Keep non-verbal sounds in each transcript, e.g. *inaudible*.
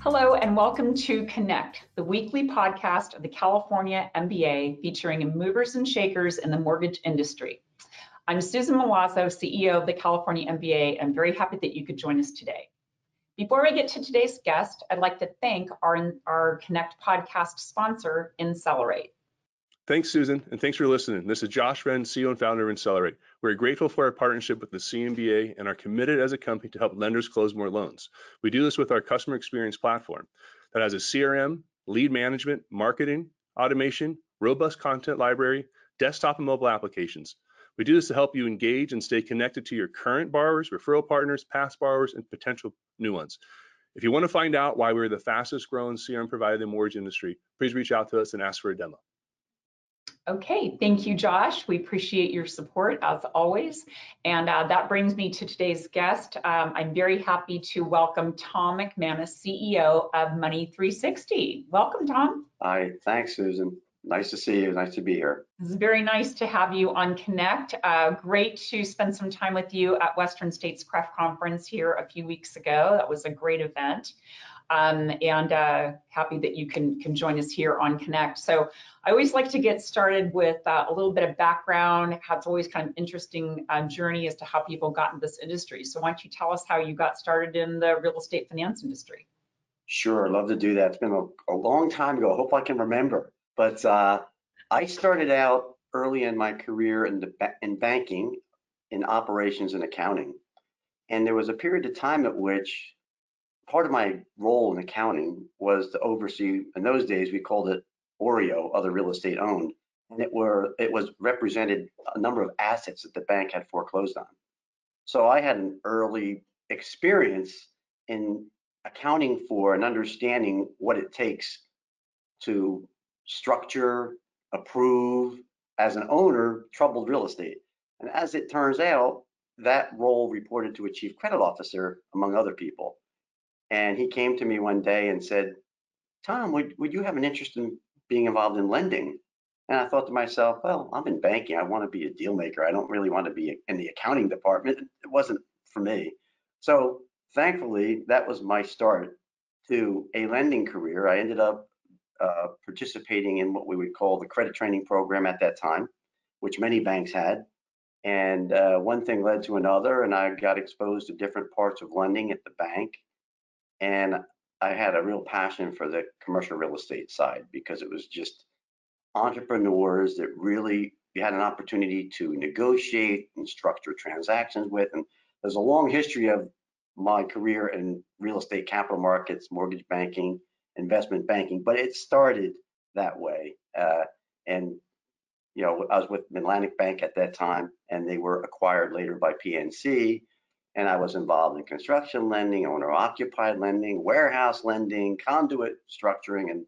Hello, and welcome to Connect, the weekly podcast of the California MBA featuring movers and shakers in the mortgage industry. I'm Susan Milazzo, CEO of the California MBA, I'm very happy that you could join us today. Before we get to today's guest, I'd like to thank our, our Connect podcast sponsor, Insellerate. Thanks, Susan, and thanks for listening. This is Josh Wren, CEO and founder of Insellerate. We're grateful for our partnership with the CMBA and are committed as a company to help lenders close more loans. We do this with our customer experience platform that has a CRM, lead management, marketing, automation, robust content library, desktop and mobile applications. We do this to help you engage and stay connected to your current borrowers, referral partners, past borrowers, and potential new ones. If you want to find out why we're the fastest growing CRM provider in the mortgage industry, please reach out to us and ask for a demo. Okay, thank you, Josh. We appreciate your support as always. And uh, that brings me to today's guest. Um, I'm very happy to welcome Tom McManus, CEO of Money 360. Welcome, Tom. Hi, thanks, Susan. Nice to see you. Nice to be here. It's very nice to have you on Connect. Uh, great to spend some time with you at Western States CREF Conference here a few weeks ago. That was a great event. Um, and uh, happy that you can, can join us here on Connect. So I always like to get started with uh, a little bit of background. It's always kind of interesting uh, journey as to how people got in this industry. So why don't you tell us how you got started in the real estate finance industry? Sure, love to do that. It's been a, a long time ago. I hope I can remember. But uh, I started out early in my career in, the, in banking, in operations and accounting. And there was a period of time at which part of my role in accounting was to oversee, in those days, we called it OREO, other real estate owned. And it were it was represented a number of assets that the bank had foreclosed on. So I had an early experience in accounting for and understanding what it takes to structure, approve as an owner troubled real estate. And as it turns out, that role reported to a chief credit officer, among other people. And he came to me one day and said, Tom, would, would you have an interest in being involved in lending? And I thought to myself, well, I'm in banking. I want to be a deal maker. I don't really want to be in the accounting department. It wasn't for me. So thankfully, that was my start to a lending career. I ended up uh, participating in what we would call the credit training program at that time, which many banks had. And uh, one thing led to another, and I got exposed to different parts of lending at the bank. And I had a real passion for the commercial real estate side because it was just entrepreneurs that really you had an opportunity to negotiate and structure transactions with. And there's a long history of my career in real estate capital markets, mortgage banking, investment banking, but it started that way. Uh, and you know, I was with Midlantic Bank at that time, and they were acquired later by PNC and I was involved in construction lending, owner occupied lending, warehouse lending, conduit structuring, and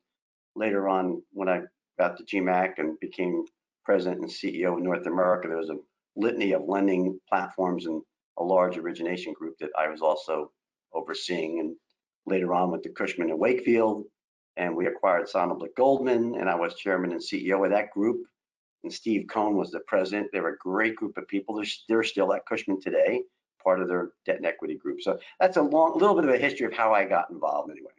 later on when I got to GMAC and became president and CEO in North America, there was a litany of lending platforms and a large origination group that I was also overseeing. And later on with the Cushman and Wakefield, and we acquired Sonnenblick Goldman, and I was chairman and CEO of that group. And Steve Cohn was the president. They were a great group of people. They're, they're still at Cushman today part of their debt and equity group. So that's a long, little bit of a history of how I got involved anyway.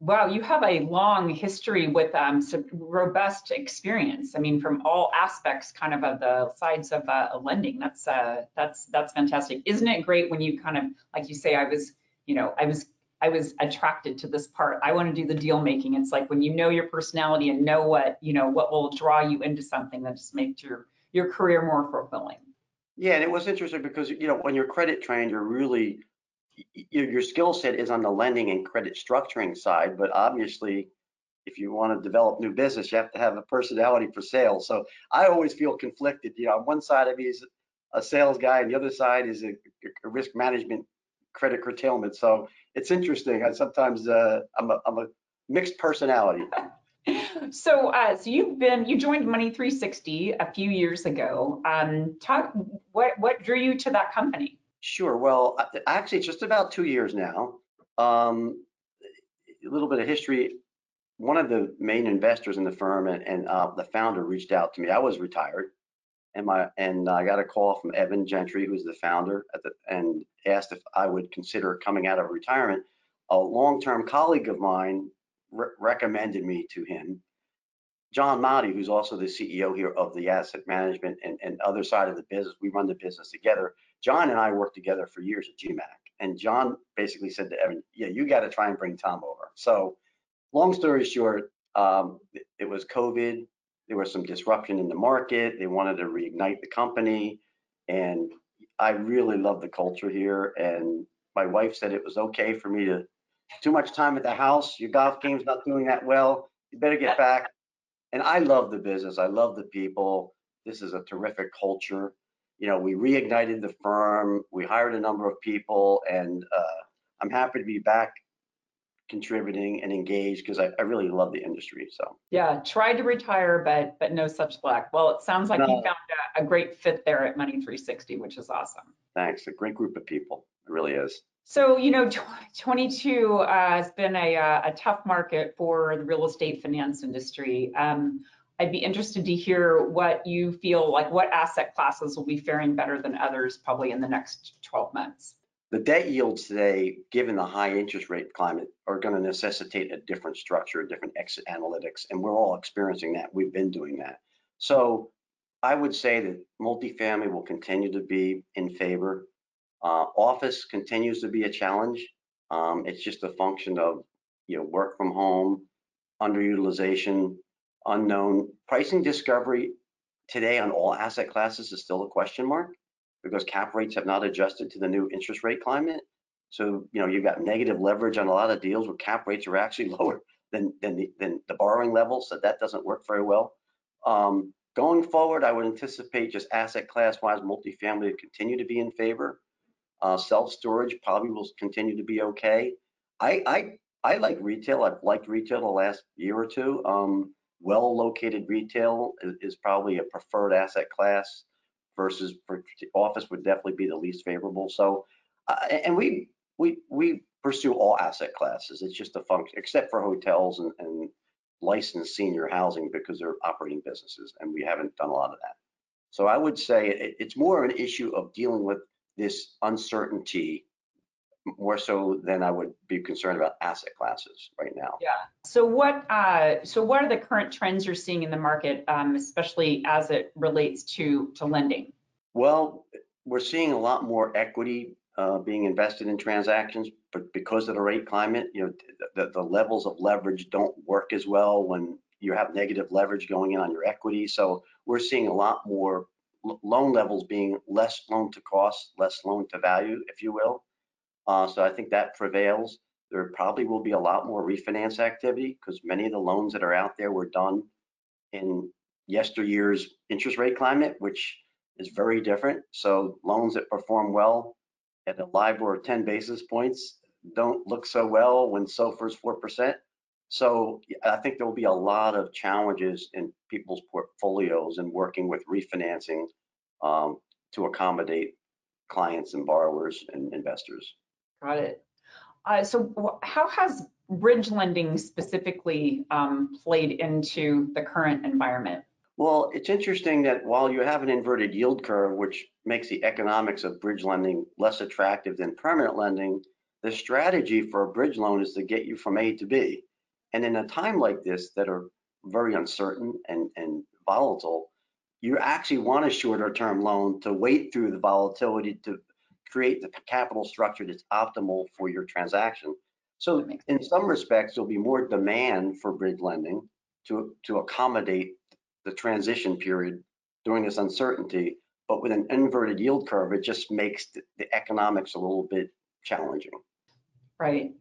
Wow, you have a long history with um, some robust experience. I mean, from all aspects, kind of of the sides of uh, lending. That's uh, that's that's fantastic. Isn't it great when you kind of, like you say, I was, you know, I was I was attracted to this part. I want to do the deal making. It's like when you know your personality and know what you know what will draw you into something that just makes your your career more fulfilling. Yeah, and it was interesting because you know when you're credit trained, you're really your, your skill set is on the lending and credit structuring side, but obviously, if you want to develop new business, you have to have a personality for sales. So I always feel conflicted. You know, on one side of me is a sales guy, and the other side is a, a risk management, credit curtailment. So it's interesting. I sometimes uh, I'm a I'm a mixed personality. *laughs* so, uh, so you've been you joined Money 360 a few years ago. Um, talk what what drew you to that company? Sure. Well, actually, it's just about two years now. Um, a little bit of history. One of the main investors in the firm and, and uh, the founder reached out to me. I was retired, and my and I got a call from Evan Gentry, who's the founder, the, and asked if I would consider coming out of retirement. A long-term colleague of mine re- recommended me to him. John Motti, who's also the CEO here of the asset management and, and other side of the business, we run the business together. John and I worked together for years at GMAC, and John basically said to Evan, "Yeah, you got to try and bring Tom over." So, long story short, um, it was COVID. There was some disruption in the market. They wanted to reignite the company, and I really love the culture here. And my wife said it was okay for me to too much time at the house. Your golf game's not doing that well. You better get back. And I love the business. I love the people. This is a terrific culture. You know, we reignited the firm. We hired a number of people, and uh, I'm happy to be back contributing and engaged because I, I really love the industry. So Yeah, tried to retire, but but no such luck. Well, it sounds like you found a, a great fit there at Money 360, which is awesome. thanks. A great group of people. It really is. So, you know, 22 uh, has been a, uh, a tough market for the real estate finance industry. Um, I'd be interested to hear what you feel like, what asset classes will be faring better than others probably in the next 12 months. The debt yields today, given the high interest rate climate, are going to necessitate a different structure, a different exit analytics, and we're all experiencing that. We've been doing that. So I would say that multifamily will continue to be in favor. Uh, office continues to be a challenge. Um, it's just a function of, you know, work from home, underutilization, unknown pricing discovery today on all asset classes is still a question mark because cap rates have not adjusted to the new interest rate climate. So, you know, you've got negative leverage on a lot of deals where cap rates are actually *laughs* lower than, than, the, than the borrowing level. So that doesn't work very well. Um, going forward, I would anticipate just asset class wise, multifamily to continue to be in favor. Uh, self-storage probably will continue to be okay. I, I, I like retail. I've liked retail the last year or two. Um, well-located retail is, is probably a preferred asset class versus office would definitely be the least favorable. So, uh, and we we we pursue all asset classes. It's just a function, except for hotels and, and licensed senior housing because they're operating businesses, and we haven't done a lot of that. So I would say it, it's more of an issue of dealing with this uncertainty more so than I would be concerned about asset classes right now. Yeah. So what uh, so what are the current trends you're seeing in the market, um, especially as it relates to to lending? Well, we're seeing a lot more equity uh, being invested in transactions, but because of the rate climate, you know, the, the levels of leverage don't work as well when you have negative leverage going in on your equity. So we're seeing a lot more l- loan levels being less loan to cost, less loan to value, if you will. Uh, so I think that prevails. There probably will be a lot more refinance activity because many of the loans that are out there were done in yesteryear's interest rate climate, which is very different. So loans that perform well at a LIBOR of 10 basis points don't look so well when SOFR's 4%. So I think there will be a lot of challenges in people's portfolios and working with refinancing um, to accommodate clients and borrowers and investors. Got it. Uh, so how has bridge lending specifically um, played into the current environment? Well, it's interesting that while you have an inverted yield curve, which makes the economics of bridge lending less attractive than permanent lending, the strategy for a bridge loan is to get you from A to B. And in a time like this that are very uncertain and, and volatile, you actually want a shorter term loan to wait through the volatility to create the capital structure that's optimal for your transaction. So in some respects, there'll be more demand for bridge lending to, to accommodate the transition period during this uncertainty. But with an inverted yield curve, it just makes the, the economics a little bit challenging. Right.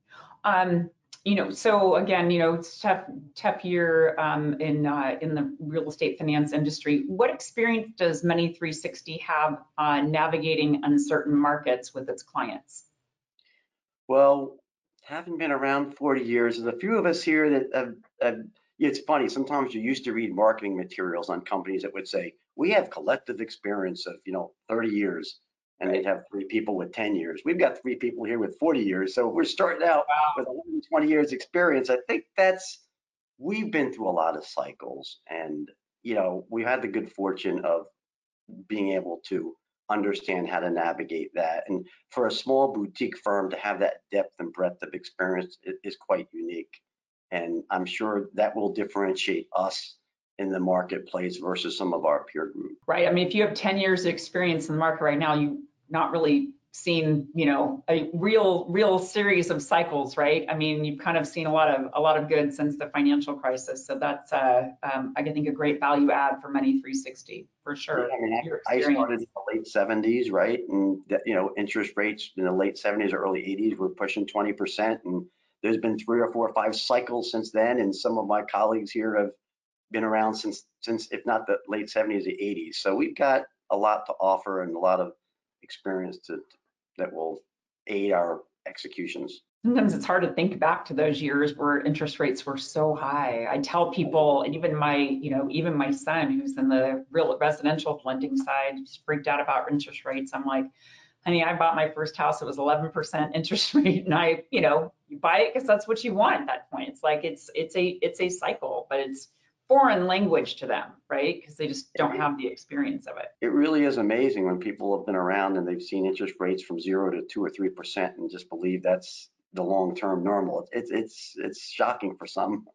Um, you know, so again, you know, it's tough, tough year um, in uh, in the real estate finance industry. What experience does Money 360 have navigating uncertain markets with its clients? Well, haven't been around 40 years. There's a few of us here that have, have it's funny. Sometimes you used to read marketing materials on companies that would say, we have collective experience of, you know, 30 years. And they'd have three people with 10 years. We've got three people here with 40 years. So we're starting out Wow. with 120 years experience. I think that's, we've been through a lot of cycles and, you know, we've had the good fortune of being able to understand how to navigate that. And for a small boutique firm to have that depth and breadth of experience is quite unique. And I'm sure that will differentiate us in the marketplace versus some of our peer group. Right. I mean, if you have 10 years of experience in the market right now, you've not really seen, you know, a real, real series of cycles, right? I mean, you've kind of seen a lot of, a lot of good since the financial crisis. So that's, uh, um, I think a great value add for Money 360 for sure. I mean, I I started in the late seventies, right? And that, you know, interest rates in the late seventies or early eighties were pushing twenty percent. And there's been three or four or five cycles since then. And some of my colleagues here have been around since, since if not the late seventies, the eighties. So we've got a lot to offer and a lot of experience to, that will aid our executions. Sometimes it's hard to think back to those years where interest rates were so high. I tell people, and even my, you know, even my son who's in the real residential lending side, he's freaked out about interest rates. I'm like, honey, I bought my first house, it was 11% *laughs* interest rate, and I, you know, you buy it because that's what you want at that point. It's like it's it's a it's a cycle, but it's foreign language to them, right? Because they just don't have the experience of it. It really is amazing when people have been around and they've seen interest rates from zero to two or three percent and just believe that's the long-term normal. It's, it's, it's shocking for some.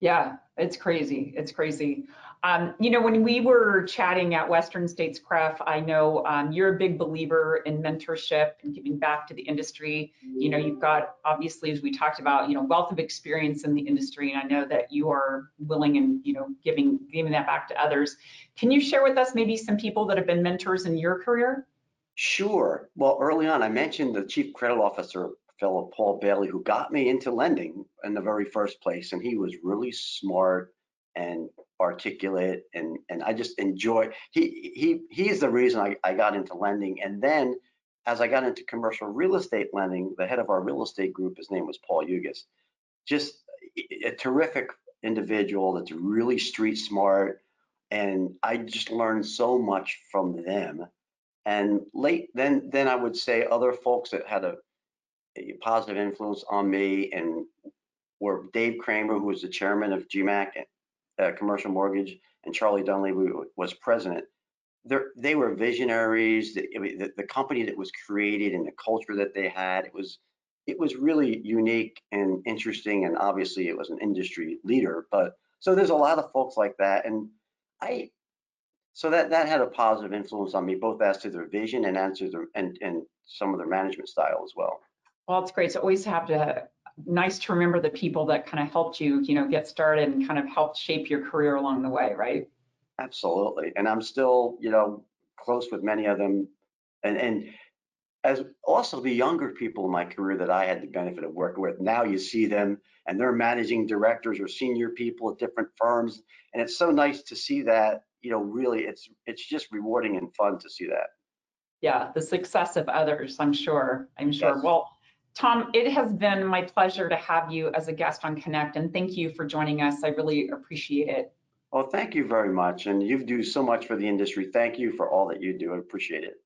Yeah, it's crazy. It's crazy. Um, you know, when we were chatting at Western States Cref, I know um, you're a big believer in mentorship and giving back to the industry. You know, you've got obviously, as we talked about, you know, wealth of experience in the industry, and I know that you are willing and you know giving giving that back to others. Can you share with us maybe some people that have been mentors in your career? Sure. Well, early on, I mentioned the chief credit officer, fellow Paul Bailey, who got me into lending in the very first place. And he was really smart and articulate and, and I just enjoy, he, he, he is the reason I, I got into lending. And then as I got into commercial real estate lending, the head of our real estate group, his name was Paul Yugas, just a terrific individual that's really street smart. And I just learned so much from them. And late then, then I would say other folks that had a positive influence on me and were Dave Kramer, who was the chairman of GMAC, uh, Commercial Mortgage, and Charlie Dunley, who was president. They're, they were visionaries. The, the, the company that was created and the culture that they had, it was it was really unique and interesting. And obviously, it was an industry leader. But so there's a lot of folks like that, and I so that that had a positive influence on me, both as to their vision and as to their and and some of their management style as well. Well, it's great. It's always have to nice to remember the people that kind of helped you, you know, get started and kind of helped shape your career along the way, right? Absolutely, and I'm still, you know, close with many of them, and and as also the younger people in my career that I had the benefit of working with. Now you see them, and they're managing directors or senior people at different firms, and it's so nice to see that. You know, really, it's it's just rewarding and fun to see that. Yeah, the success of others, I'm sure. I'm sure. Yes. Well, Tom, it has been my pleasure to have you as a guest on Connect, and thank you for joining us. I really appreciate it. Well, thank you very much, and you do so much for the industry. Thank you for all that you do. I appreciate it.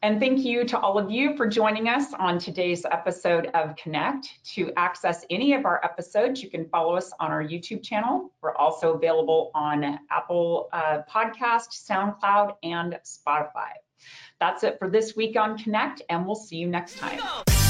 And thank you to all of you for joining us on today's episode of Connect. To access any of our episodes, you can follow us on our YouTube channel. We're also available on Apple uh, Podcast, SoundCloud, and Spotify. That's it for this week on Connect, and we'll see you next time. Go.